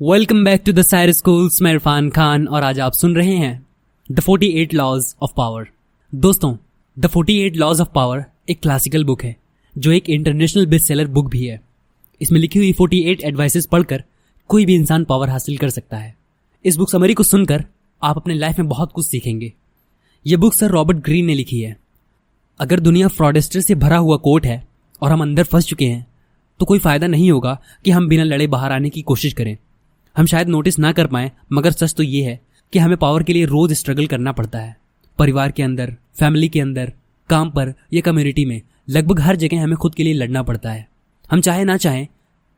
Welcome back to the सायर schools मैं इरफान खान, और आज आप सुन रहे हैं द 48 लॉज ऑफ़ पावर दोस्तों द 48 लॉज ऑफ़ पावर एक क्लासिकल बुक है, जो एक इंटरनेशनल बेस्ट सेलर बुक भी है। इसमें लिखी हुई 48 एडवाइसेस पढ़कर कोई भी इंसान पावर हासिल कर सकता है। इस बुक समरी को सुनकर आप अपने लाइफ में बहुत कुछ सीखेंगे। यह बुक सर रॉबर्ट ग्रीन ने लिखी है। अगर दुनिया फ्रॉडेस्टर से भरा हुआ कोर्ट है और हम अंदर फंस चुके हैं तो कोई फ़ायदा नहीं होगा कि हम बिना लड़े बाहर आने की कोशिश करें। हम शायद नोटिस ना कर पाए, मगर सच तो ये है कि हमें पावर के लिए रोज स्ट्रगल करना पड़ता है। परिवार के अंदर फैमिली के अंदर, काम पर या कम्युनिटी में, लगभग हर जगह हमें खुद के लिए लड़ना पड़ता है। हम चाहे ना चाहें,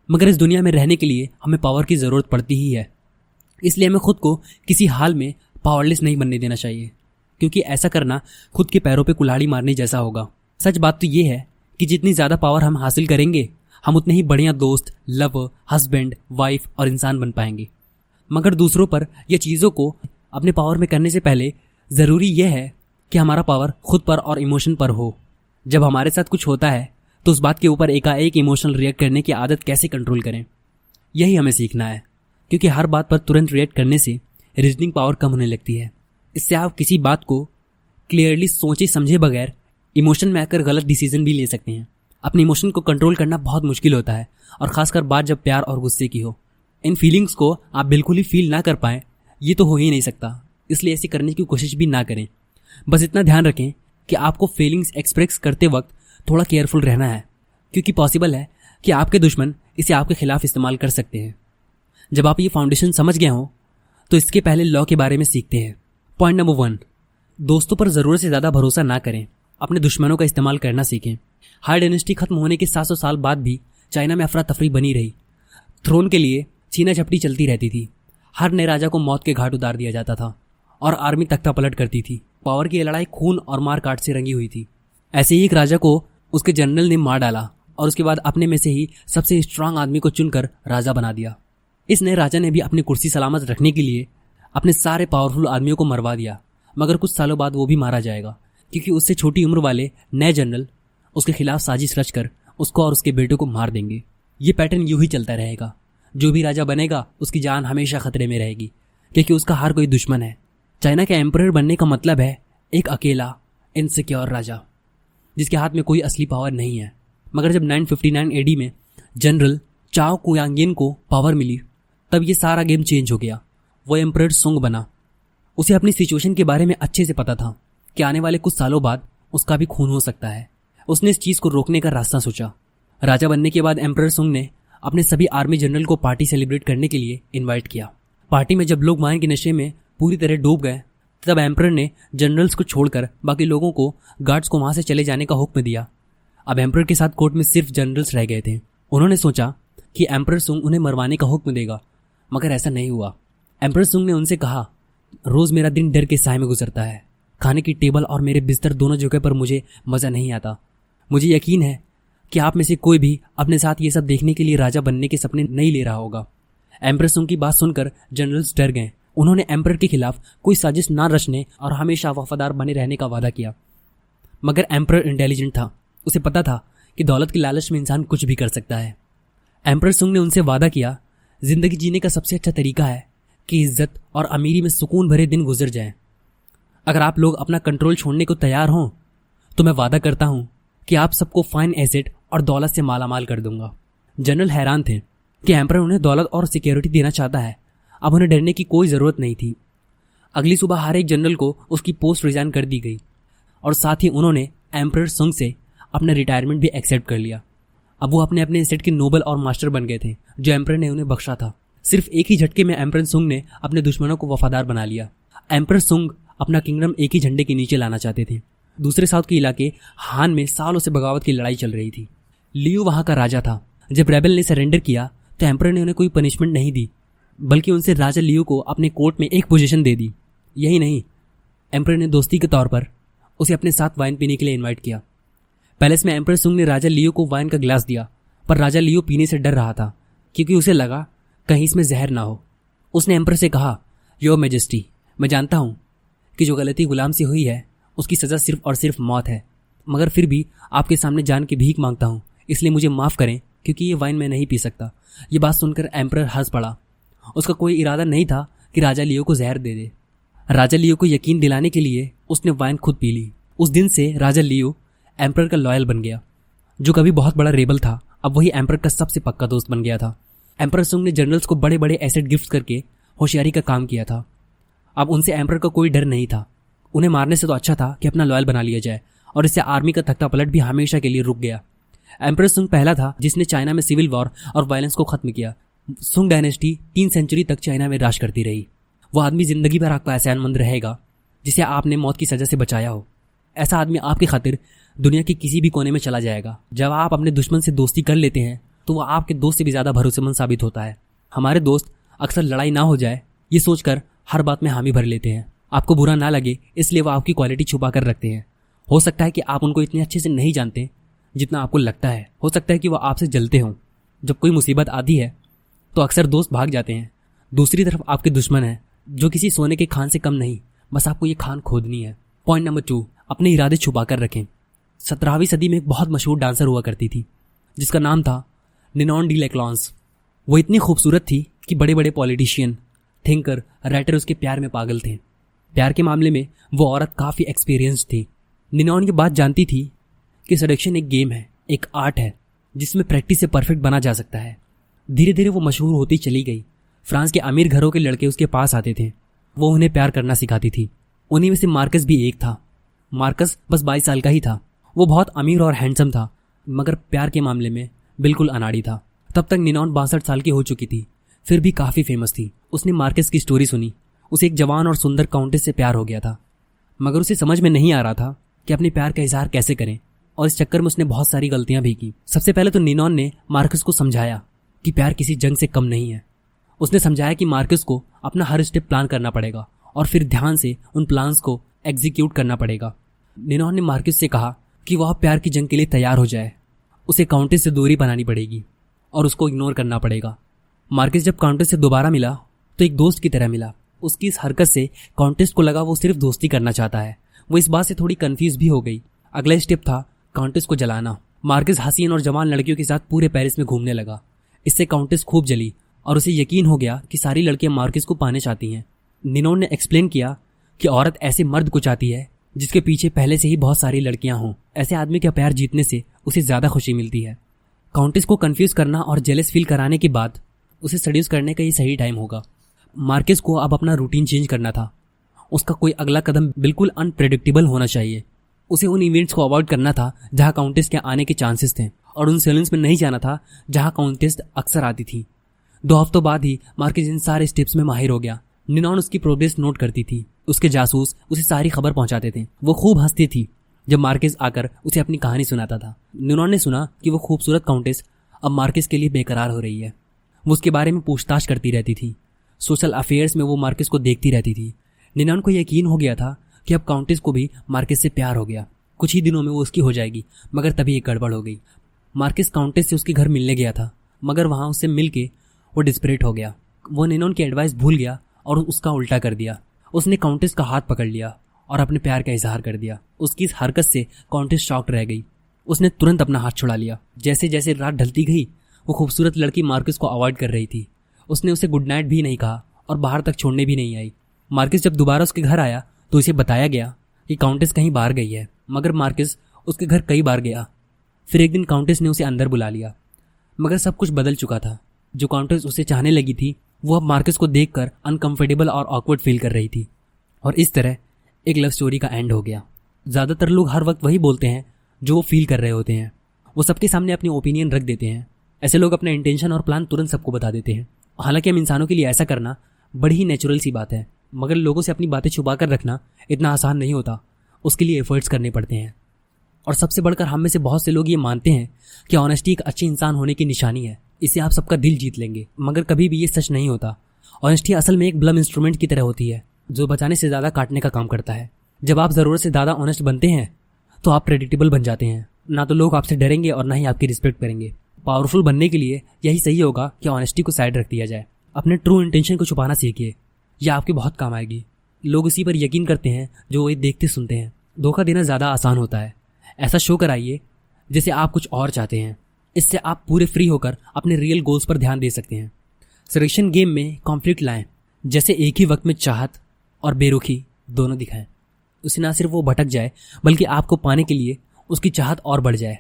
मगर इस दुनिया में रहने के लिए हमें पावर की ज़रूरत पड़ती ही है। इसलिए हमें खुद को किसी हाल में पावरलेस नहीं बनने देना चाहिए, क्योंकि ऐसा करना खुद के पैरों पे कुल्हाड़ी मारने जैसा होगा। सच बात तो ये है कि जितनी ज़्यादा पावर हम हासिल करेंगे हम उतने ही बढ़िया दोस्त लव हस्बैंड वाइफ और इंसान बन पाएँगे। मगर दूसरों पर या चीज़ों को अपने पावर में करने से पहले ज़रूरी यह है कि हमारा पावर खुद पर और इमोशन पर हो। जब हमारे साथ कुछ होता है तो उस बात के ऊपर एकाएक इमोशनल रिएक्ट करने की आदत कैसे कंट्रोल करें? यही हमें सीखना है, क्योंकि हर बात पर तुरंत रिएक्ट करने से रीजनिंग पावर कम होने लगती है। इससे आप किसी बात को क्लियरली सोचे समझे बगैर इमोशन में आकर गलत डिसीज़न भी ले सकते हैं। अपने इमोशन को कंट्रोल करना बहुत मुश्किल होता है और खासकर बात जब प्यार और गुस्से की हो। इन फीलिंग्स को आप बिल्कुल ही फील ना कर पाए, ये तो हो ही नहीं सकता। इसलिए ऐसे करने की कोशिश भी ना करें। बस इतना ध्यान रखें कि आपको फीलिंग्स एक्सप्रेस करते वक्त थोड़ा केयरफुल रहना है, क्योंकि पॉसिबल है कि आपके दुश्मन इसे आपके खिलाफ इस्तेमाल कर सकते हैं। जब आप ये फाउंडेशन समझ गए हों तो इसके पहले लॉ के बारे में सीखते हैं। पॉइंट नंबर वन दोस्तों पर ज़रूरत से ज़्यादा भरोसा ना करें। अपने दुश्मनों का इस्तेमाल करना सीखें। हार डेनेस्टी खत्म होने के 700 साल बाद भी चाइना में अफरा तफरी बनी रही। थ्रोन के लिए छीना झपटी चलती रहती थी। हर नए राजा को मौत के घाट उतार दिया जाता था और आर्मी तख्ता पलट करती थी। पावर की लड़ाई खून और मार काट से रंगी हुई थी। ऐसे ही एक राजा को उसके जनरल ने मार डाला और उसके बाद अपने में से ही सबसे स्ट्रांग आदमी को चुनकर राजा बना दिया। इस नए राजा ने भी अपनी कुर्सी सलामत रखने के लिए अपने सारे पावरफुल आदमियों को मरवा दिया। मगर कुछ सालों बाद वो भी मारा जाएगा, क्योंकि उससे छोटी उम्र वाले नए जनरल उसके खिलाफ साजिश रचकर उसको और उसके बेटे को मार देंगे। ये पैटर्न यूँ ही चलता रहेगा। जो भी राजा बनेगा, उसकी जान हमेशा खतरे में रहेगी, क्योंकि उसका हर कोई दुश्मन है। चाइना के एम्पर बनने का मतलब है एक अकेला इनसिक्योर राजा, जिसके हाथ में कोई असली पावर नहीं है। मगर जब 959 एडी में जनरल चाओ कुयांगिन को पावर मिली, तब ये सारा गेम चेंज हो गया। वो एम्पर सुंग बना। उसे अपनी सिचुएशन के बारे में अच्छे से पता था कि आने वाले कुछ सालों बाद उसका भी खून हो सकता है। उसने इस चीज़ को रोकने का रास्ता सोचा। राजा बनने के बाद एम्पर सुंग ने अपने सभी आर्मी जनरल को पार्टी सेलिब्रेट करने के लिए इनवाइट किया। पार्टी में जब लोग वाइन के नशे में पूरी तरह डूब गए, तब एम्पर ने जनरल्स को छोड़कर बाकी लोगों को गार्ड्स को वहाँ से चले जाने का हुक्म दिया। अब एम्पर के साथ कोर्ट में सिर्फ़ जनरल्स रह गए थे। उन्होंने सोचा कि एम्पर सुंग उन्हें मरवाने का हुक्म देगा, मगर ऐसा नहीं हुआ। एम्पर सुंग ने उनसे कहा, रोज मेरा दिन डर के साय में गुजरता है। खाने की टेबल और मेरे बिस्तर दोनों जगह पर मुझे मज़ा नहीं आता। मुझे यकीन है कि आप में से कोई भी अपने साथ ये सब देखने के लिए राजा बनने के सपने नहीं ले रहा होगा। एम्पर सुंग की बात सुनकर जनरल्स डर गए। उन्होंने एम्पर के खिलाफ कोई साजिश ना रचने और हमेशा वफादार बने रहने का वादा किया। मगर एम्पर इंटेलिजेंट था। उसे पता था कि दौलत की लालच में इंसान कुछ भी कर सकता है। एम्पर सुंग ने उनसे वादा किया, ज़िंदगी जीने का सबसे अच्छा तरीका है कि इज़्ज़त और अमीरी में सुकून भरे दिन गुजर जाए। अगर आप लोग अपना कंट्रोल छोड़ने को तैयार हों तो मैं वादा करता हूँ कि आप सबको फाइन एसेट और दौलत से मालामाल कर दूँगा। जनरल हैरान थे कि एम्पर उन्हें दौलत और सिक्योरिटी देना चाहता है। अब उन्हें डरने की कोई ज़रूरत नहीं थी। अगली सुबह हर एक जनरल को उसकी पोस्ट रिजाइन कर दी गई और साथ ही उन्होंने एम्पर सुंग से अपना रिटायरमेंट भी एक्सेप्ट कर लिया। अब वो अपने अपने स्टेट के नोबल और मास्टर बन गए थे, जो एम्पर ने उन्हें बख्शा था। सिर्फ़ एक ही झटके में एम्पर सुंग ने अपने दुश्मनों को वफादार बना लिया। एम्पर सुंग अपना किंगडम एक ही झंडे के नीचे लाना चाहते थे। दूसरे साउथ के इलाके हान में सालों से बगावत की लड़ाई चल रही थी। लियो वहाँ का राजा था। जब रेबल ने सरेंडर किया तो एम्पर ने उन्हें कोई पनिशमेंट नहीं दी, बल्कि उनसे राजा लियो को अपने कोर्ट में एक पोजीशन दे दी। यही नहीं एम्पर ने दोस्ती के तौर पर उसे अपने साथ वाइन पीने के लिए इनवाइट किया। पैलेस में एम्पर सुंग ने राजा लियो को वाइन का ग्लास दिया, पर राजा लियो पीने से डर रहा था, क्योंकि उसे लगा कहीं इसमें जहर ना हो। उसने एम्पर से कहा यो मेजेस्टी मैं जानता हूँ कि जो गलती गुलाम से हुई है उसकी सज़ा सिर्फ़ और सिर्फ़ मौत है। मगर फिर भी आपके सामने जान के भीख माँगता हूँ, इसलिए मुझे माफ़ करें, क्योंकि ये वाइन मैं नहीं पी सकता। ये बात सुनकर एम्पर हंस पड़ा। उसका कोई इरादा नहीं था कि राजा लियो को जहर दे दे। राजा लियो को यकीन दिलाने के लिए उसने वाइन खुद पी ली। उस दिन से राजा लियो एम्पर का लॉयल बन गया। जो कभी बहुत बड़ा रेबल था, अब वही एम्पर का सबसे पक्का दोस्त बन गया था। एम्पर सुंग ने जनरल्स को बड़े बड़े एसेट गिफ्ट करके होशियारी का काम किया था। अब उनसे एम्पर का कोई डर नहीं था। उन्हें मारने से तो अच्छा था कि अपना लॉयल बना लिया जाए, और इससे आर्मी का तख्ता पलट भी हमेशा के लिए रुक गया। एम्पर सुंग पहला था जिसने चाइना में सिविल वॉर और वायलेंस को खत्म किया। सुंग डायनेस्टी तीन सेंचुरी तक चाइना में राज करती रही। वो आदमी ज़िंदगी भर आपका एहसानमंद रहेगा, जिसे आपने मौत की सजा से बचाया हो। ऐसा आदमी आपकी खातिर दुनिया के किसी भी कोने में चला जाएगा। जब आप अपने दुश्मन से दोस्ती कर लेते हैं तो वह आपके दोस्त से भी ज़्यादा भरोसेमंद साबित होता है। हमारे दोस्त अक्सर लड़ाई ना हो जाए, ये सोचकर हर बात में हामी भर लेते हैं। आपको बुरा ना लगे, इसलिए वो आपकी क्वालिटी छुपा कर रखते हैं। हो सकता है कि आप उनको इतने अच्छे से नहीं जानते, जितना आपको लगता है। हो सकता है कि वो आपसे जलते हों। जब कोई मुसीबत आती है तो अक्सर दोस्त भाग जाते हैं। दूसरी तरफ़ आपके दुश्मन हैं, जो किसी सोने के खान से कम नहीं, बस आपको ये खान खोदनी है। पॉइंट नंबर टू अपने इरादे छुपा कर रखें। सत्रहवीं सदी में एक बहुत मशहूर डांसर हुआ करती थी, जिसका नाम था निनॉन डी लेक्लॉन्स वो इतनी खूबसूरत थी कि बड़े बड़े पॉलिटिशियन थिंकर राइटर उसके प्यार में पागल थे। प्यार के मामले में वो औरत काफ़ी एक्सपीरियंस थी। निनॉन ये बात जानती थी कि सडक्शन एक गेम है, एक आर्ट है, जिसमें प्रैक्टिस से परफेक्ट बना जा सकता है। धीरे धीरे वो मशहूर होती चली गई। फ्रांस के अमीर घरों के लड़के उसके पास आते थे। वो उन्हें प्यार करना सिखाती थी। उन्हीं में से मार्कस भी एक था। मार्कस बस बाईस साल का ही था। वो बहुत अमीर और हैंडसम था, मगर प्यार के मामले में बिल्कुल अनाड़ी था। तब तक निनॉन बासठ साल की हो चुकी थी, फिर भी काफ़ी फ़ेमस थी। उसने मार्केस की स्टोरी सुनी। उसे एक जवान और सुंदर काउंटेस से प्यार हो गया था। मगर उसे समझ में नहीं आ रहा था कि अपने प्यार का इजहार कैसे करें, और इस चक्कर में उसने बहुत सारी गलतियाँ भी की। सबसे पहले तो निनॉन ने मार्कस को समझाया कि प्यार किसी जंग से कम नहीं है। उसने समझाया कि मार्कस को अपना हर स्टेप प्लान करना पड़ेगा, और फिर ध्यान से उन प्लान्स को एग्जीक्यूट करना पड़ेगा। निनॉन ने मार्कस से कहा कि वह प्यार की जंग के लिए तैयार हो जाए। उसे काउंटेस से दूरी बनानी पड़ेगी, और उसको इग्नोर करना पड़ेगा। मार्केस जब काउंटेस से दोबारा मिला तो एक दोस्त की तरह मिला। उसकी इस हरकत से काउंटेस को लगा वो सिर्फ़ दोस्ती करना चाहता है। वो इस बात से थोड़ी कंफ्यूज भी हो गई। अगला स्टेप था काउंटेस को जलाना। मार्केस हसीन और जवान लड़कियों के साथ पूरे पेरिस में घूमने लगा। इससे काउंटेस खूब जली और उसे यकीन हो गया कि सारी लड़कियाँ मार्केस को पाने चाहती हैं। निनोन ने एक्सप्लेन किया कि औरत ऐसे मर्द को चाहती है जिसके पीछे पहले से ही बहुत सारी लड़कियाँ हों। ऐसे आदमी का प्यार जीतने से उसे ज़्यादा खुशी मिलती है। काउंटेस को कंफ्यूज करना और जेलस फील कराने के बाद उसे सड्यूस करने का ये सही टाइम होगा। मार्केस को अब अपना रूटीन चेंज करना था। उसका कोई अगला कदम बिल्कुल अनप्रेडिक्टेबल होना चाहिए। उसे उन इवेंट्स को अवॉइड करना था, जहाँ काउंटेस के आने के चांसेस थे, और उन सेलून्स में नहीं जाना था, जहाँ काउंटेस अक्सर आती थी। दो हफ्तों बाद ही मार्केस इन सारे स्टेप्स में माहिर हो गया। निनॉन उसकी प्रोग्रेस नोट करती थी। उसके जासूस उसे सारी खबर पहुंचाते थे। वो खूब हंसती थी, जब मार्केस आकर उसे अपनी कहानी सुनाता था। निनॉन ने सुना कि वो खूबसूरत काउंटेस अब मार्केस के लिए बेकरार हो रही है। वो उसके बारे में पूछताछ करती रहती थी। सोशल अफेयर्स में वो मार्केस को देखती रहती थी। निनान को यकीन हो गया था कि अब काउंटेस को भी मार्केस से प्यार हो गया। कुछ ही दिनों में वो उसकी हो जाएगी, मगर तभी एक गड़बड़ हो गई। मार्केस काउंटेस से उसके घर मिलने गया था, मगर वहाँ उससे मिल के वो डिस्परेट हो गया। वो निनोन की एडवाइस भूल गया और उसका उल्टा कर दिया। उसने काउंटेस का हाथ पकड़ लिया और अपने प्यार का इजहार कर दिया। उसकी इस हरकत से काउंटेस शॉक्ड रह गई। उसने तुरंत अपना हाथ छुड़ा लिया। जैसे जैसे रात ढलती गई, वो खूबसूरत लड़की मार्किस को अवॉइड कर रही थी। उसने उसे गुड नाइट भी नहीं कहा और बाहर तक छोड़ने भी नहीं आई। मार्किस जब दोबारा उसके घर आया तो उसे बताया गया कि काउंटेस कहीं बाहर गई है, मगर मार्किस उसके घर कई बार गया। फिर एक दिन काउंटेस ने उसे अंदर बुला लिया, मगर सब कुछ बदल चुका था। जो काउंटेस उसे चाहने लगी थी, वो अब मार्किस को देखकर अनकंफर्टेबल और ऑकवर्ड फील कर रही थी। और इस तरह एक लव स्टोरी का एंड हो गया। ज़्यादातर लोग हर वक्त वही बोलते हैं जो वो फील कर रहे होते हैं। वो सबके सामने अपनी ओपिनियन रख देते हैं। ऐसे लोग अपना इंटेंशन और प्लान तुरंत सबको बता देते हैं। हालाँकि हम इंसानों के लिए ऐसा करना बड़ी ही नेचुरल सी बात है, मगर लोगों से अपनी बातें छुपा कर रखना इतना आसान नहीं होता। उसके लिए एफर्ट्स करने पड़ते हैं। और सबसे बढ़कर हम में से बहुत से लोग ये मानते हैं कि ऑनेस्टी एक अच्छे इंसान होने की निशानी है। इसे आप सबका दिल जीत लेंगे, मगर कभी भी ये सच नहीं होता। ऑनेस्टी असल में एक ब्लम इंस्ट्रूमेंट की तरह होती है, जो बचाने से ज़्यादा काटने का काम करता है। जब आप ज़रूरत से ज़्यादा ऑनेस्ट बनते हैं तो आप प्रेडिक्टेबल बन जाते हैं। ना तो लोग आपसे डरेंगे और ना ही आपकी रिस्पेक्ट करेंगे। पावरफुल बनने के लिए यही सही होगा कि ऑनेस्टी को साइड रख दिया जाए। अपने ट्रू इंटेंशन को छुपाना सीखिए। यह आपके बहुत काम आएगी। लोग इसी पर यकीन करते हैं, जो वो देखते सुनते हैं। धोखा देना ज़्यादा आसान होता है। ऐसा शो कराइए, जैसे आप कुछ और चाहते हैं। इससे आप पूरे फ्री होकर अपने रियल गोल्स पर ध्यान दे सकते हैं। सिलेक्शन गेम में कॉन्फ्लिक्ट लाएँ, जैसे एक ही वक्त में चाहत और बेरुखी दोनों दिखाएँ। उसे ना सिर्फ़ वो भटक जाए, बल्कि आपको पाने के लिए उसकी चाहत और बढ़ जाए।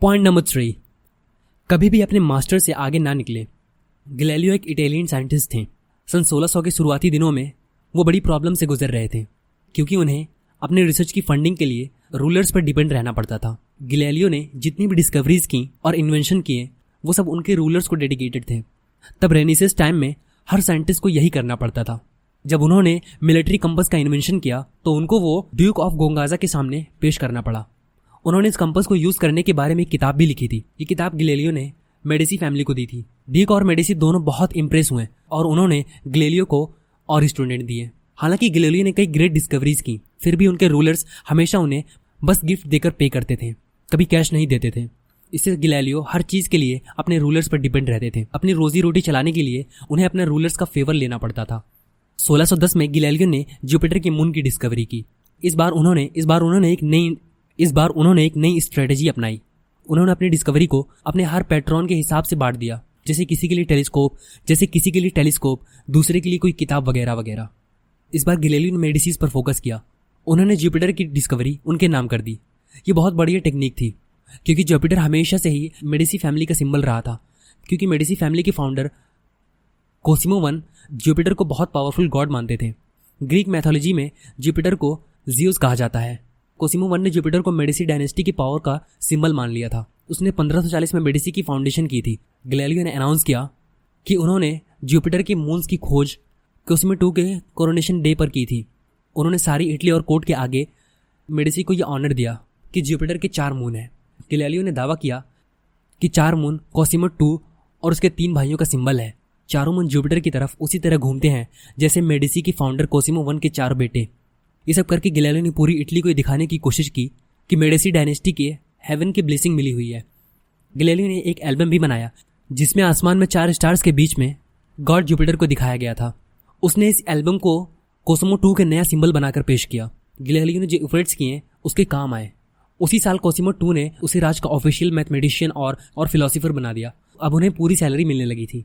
पॉइंट नंबर थ्री कभी भी अपने मास्टर से आगे ना निकले। गलेलियो एक इटालियन साइंटिस्ट थे। सन 1600 के शुरुआती दिनों में वो बड़ी प्रॉब्लम से गुजर रहे थे, क्योंकि उन्हें अपने रिसर्च की फंडिंग के लिए रूलर्स पर डिपेंड रहना पड़ता था। गिलेलियो ने जितनी भी डिस्कवरीज की और इन्वेंशन किए, वो सब उनके रूलर्स को डेडिकेटेड थे। तब रेनिसेस टाइम में हर साइंटिस्ट को यही करना पड़ता था। जब उन्होंने मिलिट्री कंपस का इन्वेंशन किया तो उनको वो ड्यूक ऑफ़ गोंगाजा के सामने पेश करना पड़ा। उन्होंने इस कंपस को यूज़ करने के बारे में एक किताब भी लिखी थी। ये किताब गिलेलियो ने मेडिसी फैमिली को दी थी। डीक और मेडिसी दोनों बहुत इंप्रेस हुए और उन्होंने गिलेलियो को और स्टूडेंट दिए। हालाँकि गिलेलियो ने कई ग्रेट डिस्कवरीज की, फिर भी उनके रूलर्स हमेशा उन्हें बस गिफ्ट देकर पे करते थे, कभी कैश नहीं देते थे। इससे गिलेलियो हर चीज़ के लिए अपने रूलर्स पर डिपेंड रहते थे। अपनी रोजी रोटी चलाने के लिए उन्हें अपने रूलर्स का फेवर लेना पड़ता था। 1610 में गिलेलियो ने जुपिटर के मून की डिस्कवरी की। इस बार उन्होंने, इस बार उन्होंने एक नई इस बार उन्होंने एक नई स्ट्रेटेजी अपनाई। उन्होंने अपनी डिस्कवरी को अपने हर पैट्रॉन के हिसाब से बांट दिया, जैसे किसी के लिए टेलीस्कोप जैसे किसी के लिए टेलीस्कोप दूसरे के लिए कोई किताब वगैरह वगैरह। इस बार गिलेलियो ने मेडिसिस पर फोकस किया। उन्होंने जुपिटर की डिस्कवरी उनके नाम कर दी। ये बहुत बढ़िया टेक्निक थी, क्योंकि जुपिटर हमेशा से ही मेडिसी फैमिली का सिंबल रहा था, क्योंकि मेडिसी फैमिली के फाउंडर कोसिमो वन जुपिटर को बहुत पावरफुल गॉड मानते थे। ग्रीक मैथोलॉजी में जुपिटर को जियोस कहा जाता है। कोसिमो वन ने जुपिटर को मेडिसी डायनेस्टी की पावर का सिंबल मान लिया था। उसने 1540 में मेडिसी की फाउंडेशन की थी। गलेलियो ने अनाउंस किया कि उन्होंने जुपिटर के मून्स की खोज कोसिमो टू के कोरोनेशन डे पर की थी। उन्होंने सारी इटली और कोर्ट के आगे मेडिसी को यह ऑनर दिया कि जुपिटर के चार मून हैं। गलेलियो ने दावा किया कि चार मून कोसिमो टू और उसके तीन भाइयों का सिंबल है। चारों मून जुपिटर की तरफ़ उसी तरह घूमते हैं, जैसे मेडिसी की फाउंडर कोसिमो वन के चार बेटे। ये सब करके गिलेलियो ने पूरी इटली को दिखाने की कोशिश की कि मेडेसी डायनेस्टी के हेवन की ब्लेसिंग मिली हुई है। गिलेलियो ने एक एल्बम भी बनाया, जिसमें आसमान में चार स्टार्स के बीच में गॉड जुपिटर को दिखाया गया था। उसने इस एल्बम को कोसमो टू के नया सिंबल बनाकर पेश किया। गिलेलियो ने जो इफर्ट्स किए, उसके काम आए। उसी साल कोसिमो टू ने उसे राज का ऑफिशियल मैथमेटिशियन और और फिलोसफर बना दिया। अब उन्हें पूरी सैलरी मिलने लगी थी।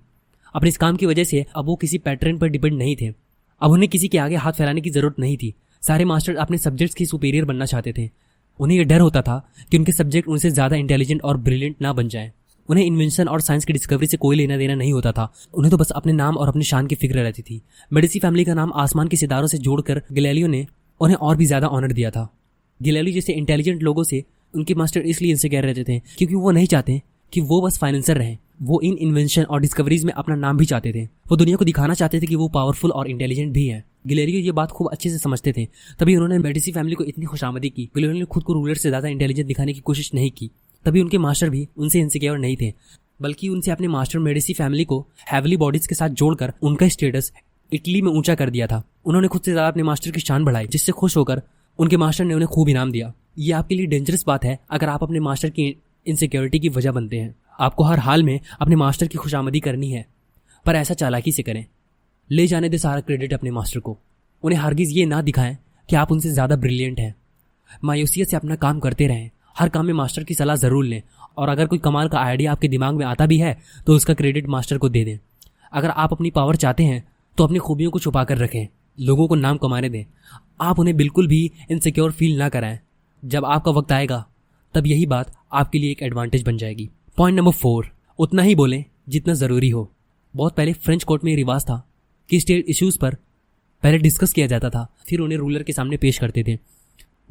अपने इस काम की वजह से अब वो किसी पैटर्न पर डिपेंड नहीं थे। अब उन्हें किसी के आगे हाथ फैलाने की ज़रूरत नहीं थी। सारे मास्टर अपने सब्जेक्ट्स की सुपीरियर बनना चाहते थे। उन्हें यह डर होता था कि उनके सब्जेक्ट उनसे ज़्यादा इंटेलिजेंट और ब्रिलियंट ना बन जाए। उन्हें इन्वेंशन और साइंस की डिस्कवरी से कोई लेना देना नहीं होता था। उन्हें तो बस अपने नाम और अपनी शान की फ़िक्र रहती थी। मेडिसी फैमिली का नाम आसमान के सितारों से जोड़कर गिलेलियो ने उन्हें और भी ज़्यादा ऑनर दिया था। गिलेलियो जैसे इंटेलिजेंट लोगों से उनके मास्टर इसलिए इनसे कह रहते थे क्योंकि वो नहीं चाहते कि वो बस फाइनेंसर रहें। वो इन इन्वेंशन और डिस्कवरीज में अपना नाम भी चाहते थे। वो दुनिया को दिखाना चाहते थे कि वो पावरफुल और इंटेलिजेंट भी है। गिलेरियो ये बात खूब अच्छे से समझते थे। तभी उन्होंने मेडिसी फैमिली को इतनी खुशामदी की गिलेरियो ने खुद को रूलर से ज़्यादा इंटेलिजेंट दिखाने की कोशिश नहीं की। तभी उनके मास्टर भी उनसे इनसिक्योर नहीं थे, बल्कि उनसे अपने मास्टर मेडिसी फैमिली को हैवली बॉडीज के साथ जोड़कर उनका स्टेटस इटली में ऊँचा कर दिया था। उन्होंने खुद से ज़्यादा अपने मास्टर की शान बढ़ाई, जिससे खुश होकर उनके मास्टर ने उन्हें खूब इनाम दिया। ये आपके लिए डेंजरस बात है, अगर आप अपने मास्टर की इनसिक्योरिटी की वजह बनते हैं। आपको हर हाल में अपने मास्टर की खुशामदी करनी है, पर ऐसा चालाकी से करें। ले जाने दे सारा क्रेडिट अपने मास्टर को। उन्हें हरगिज ये ना दिखाएँ कि आप उनसे ज़्यादा ब्रिलियंट हैं। मायूसियत से अपना काम करते रहें। हर काम में मास्टर की सलाह ज़रूर लें। और अगर कोई कमाल का आइडिया आपके दिमाग में आता भी है तो उसका क्रेडिट मास्टर को दे दें। अगर आप अपनी पावर चाहते हैं तो अपनी खूबियों को छुपा कर रखें। लोगों को नाम कमाने दें। आप उन्हें बिल्कुल भी इनसिक्योर फील ना कराएँ। जब आपका वक्त आएगा, तब यही बात आपके लिए एक एडवांटेज बन जाएगी। पॉइंट नंबर फोर उतना ही बोलें जितना ज़रूरी हो। बहुत पहले फ्रेंच कोर्ट में रिवाज था। कि स्टेट इश्यूज़ पर पहले डिस्कस किया जाता था, फिर उन्हें रूलर के सामने पेश करते थे।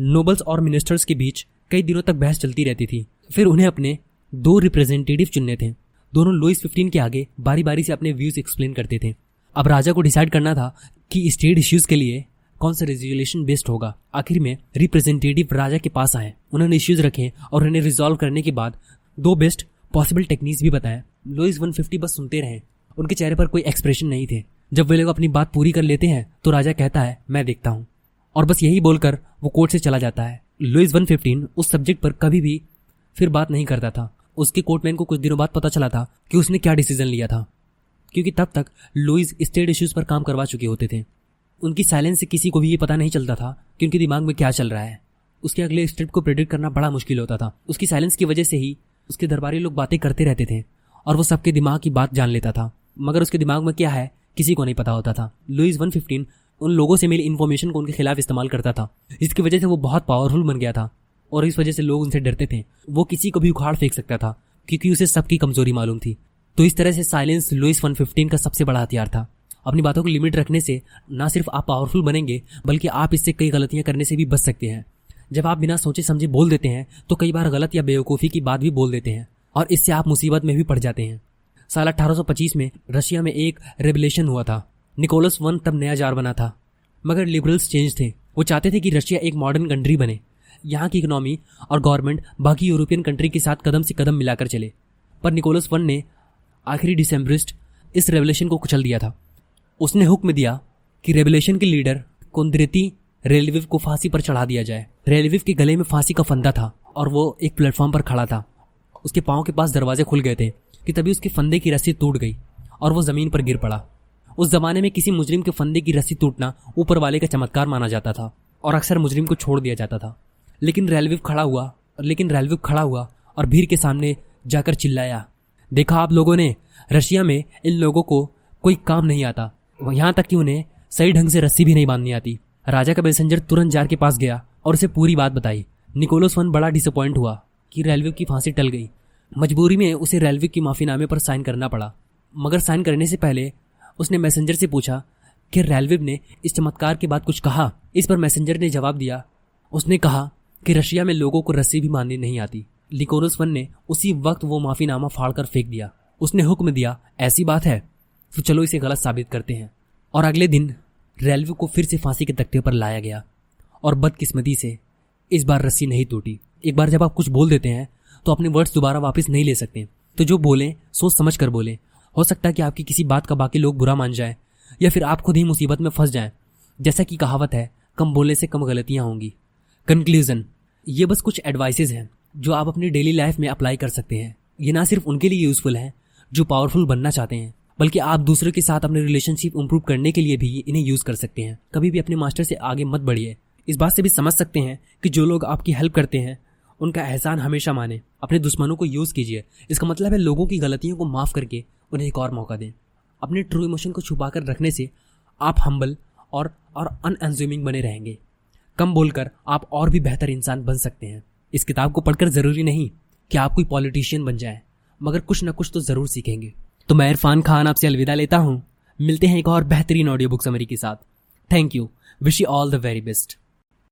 नोबल्स और मिनिस्टर्स के बीच कई दिनों तक बहस चलती रहती थी। फिर उन्हें अपने दो रिप्रेजेंटेटिव चुनने थे। दोनों लुइस फिफ्टीन के आगे बारी बारी से अपने व्यूज़ एक्सप्लेन करते थे। अब राजा को डिसाइड करना था कि स्टेट इश्यूज़ के लिए कौन सा रेजोल्यूशन बेस्ट होगा। आखिर में रिप्रेजेंटेटिव राजा के पास आए। उन्होंने इश्यूज़ रखे और उन्हें रिजॉल्व करने के बाद दो बेस्ट पॉसिबल टेक्निक्स भी बताया लुइस 150 बस सुनते रहे। उनके चेहरे पर कोई एक्सप्रेशन नहीं थे। जब वे लोग अपनी बात पूरी कर लेते हैं तो राजा कहता है, मैं देखता हूँ। और बस यही बोलकर वो कोर्ट से चला जाता है। लुइस 115 उस सब्जेक्ट पर कभी भी फिर बात नहीं करता था। उसके कोर्टमैन को कुछ दिनों बाद पता चला था कि उसने क्या डिसीज़न लिया था। क्योंकि तब तक लुइस स्टेट इश्यूज़ पर काम करवा चुके होते थे। उनकी साइलेंस से किसी को भी ये पता नहीं चलता था कि उनके दिमाग में क्या चल रहा है। उसके अगले स्टेप को प्रेडिक्ट करना बड़ा मुश्किल होता था। उसकी साइलेंस की वजह से ही उसके दरबारी लोग बातें करते रहते थे और वो सबके दिमाग की बात जान लेता था। मगर उसके दिमाग में क्या है किसी को नहीं पता होता था। लुइस वन फिफ्टीन उन लोगों से मिली इन्फॉर्मेशन को उनके खिलाफ इस्तेमाल करता था। जिसकी वजह से वो बहुत पावरफुल बन गया था और इस वजह से लोग उनसे डरते थे। वो किसी को भी उखाड़ फेंक सकता था, क्योंकि उसे सबकी कमज़ोरी मालूम थी। तो इस तरह से साइलेंस लुइस वन फिफ्टीन का सबसे बड़ा हथियार था। अपनी बातों को लिमिट रखने से ना सिर्फ़ आप पावरफुल बनेंगे, बल्कि आप इससे कई गलतियाँ करने से भी बच सकते हैं। जब आप बिना सोचे समझे बोल देते हैं तो कई बार गलत या बेवकूफ़ी की बात भी बोल देते हैं, और इससे आप मुसीबत में भी पड़ जाते हैं। साल 1825 में रशिया में एक रेवलेशन हुआ था। निकोलस वन तब नया जार बना था। मगर लिबरल्स चेंज थे। वो चाहते थे कि रशिया एक मॉडर्न कंट्री बने। यहाँ की इकोनॉमी और गवर्नमेंट बाकी यूरोपियन कंट्री के साथ कदम से कदम मिलाकर चले। पर निकोलस वन ने आखिरी डिसम्बरिस्ट इस रेवलेशन को कुचल दिया था। उसने हुक्म दिया कि रेवलेशन के लीडर कुंदरती रेलविव को फांसी पर चढ़ा दिया जाए। रेलविव के गले में फांसी का फंदा था और वो एक प्लेटफॉर्म पर खड़ा था। उसके पाँव के पास दरवाजे खुल गए थे। कि तभी उसके फंदे की रस्सी टूट गई और वो ज़मीन पर गिर पड़ा। उस जमाने में किसी मुजरिम के फंदे की रस्सी टूटना ऊपर वाले का चमत्कार माना जाता था और अक्सर मुजरिम को छोड़ दिया जाता था। लेकिन रेलविव खड़ा हुआ, लेकिन रेलविव खड़ा हुआ और भीड़ के सामने जाकर चिल्लाया। देखा आप लोगों ने, रशिया में इन लोगों को कोई काम नहीं आता। यहाँ तक कि उन्हें सही ढंग से रस्सी भी नहीं बांधनी आती। राजा का मैसेंजर तुरंत जार के पास गया और उसे पूरी बात बताई। निकोलस वन बड़ा डिसअपॉइंट हुआ कि रेलवे की फांसी टल गई। मजबूरी में उसे रेलवे की माफीनामे पर साइन करना पड़ा। मगर साइन करने से पहले उसने मैसेंजर से पूछा कि रेलवे ने इस चमत्कार के बाद कुछ कहा? इस पर मैसेंजर ने जवाब दिया। उसने कहा कि रशिया में लोगों को रस्सी भी बांधनी नहीं आती। लिकोरस वन ने उसी वक्त वो माफीनामा फाड़ कर फेंक दिया। उसने हुक्म दिया, ऐसी बात है तो चलो इसे गलत साबित करते हैं। और अगले दिन रेलवे को फिर से फांसी के तख्ते पर लाया गया और बदकिस्मती से इस बार रस्सी नहीं टूटी। एक बार जब आप कुछ बोल देते हैं तो अपने वर्ड्स दोबारा वापस नहीं ले सकते। तो जो बोलें, सोच समझ कर बोलें। हो सकता है कि आपकी किसी बात का बाकी लोग बुरा मान जाए, या फिर आप खुद ही मुसीबत में फंस जाएँ। जैसा कि कहावत है, कम बोलने से कम गलतियाँ होंगी। कंक्लूजन ये बस कुछ एडवाइसेज हैं, जो आप अपनी डेली लाइफ में अप्लाई कर सकते हैं। ये ना सिर्फ़ उनके लिए यूजफुल है, जो पावरफुल बनना चाहते हैं, बल्कि आप दूसरों के साथ अपने रिलेशनशिप इंप्रूव करने के लिए भी इन्हें यूज़ कर सकते हैं। कभी भी अपने मास्टर से आगे मत बढ़िए। इस बात से भी समझ सकते हैं कि जो लोग आपकी हेल्प करते हैं उनका एहसान हमेशा माने। अपने दुश्मनों को यूज़ कीजिए। इसका मतलब है लोगों की गलतियों को माफ़ करके उन्हें एक और मौका दें। अपने ट्रू इमोशन को छुपा कर रखने से आप हम्बल और और अनएंज्यूमिंग बने रहेंगे। कम बोलकर आप और भी बेहतर इंसान बन सकते हैं। इस किताब को पढ़कर ज़रूरी नहीं कि आप कोई पॉलिटिशियन बन जाए, मगर कुछ ना कुछ तो ज़रूर सीखेंगे। तो मैं इरफान खान आपसे अलविदा लेता हूँ। मिलते हैं एक और बेहतरीन ऑडियो बुक समरी के साथ। Thank you wish you all the very best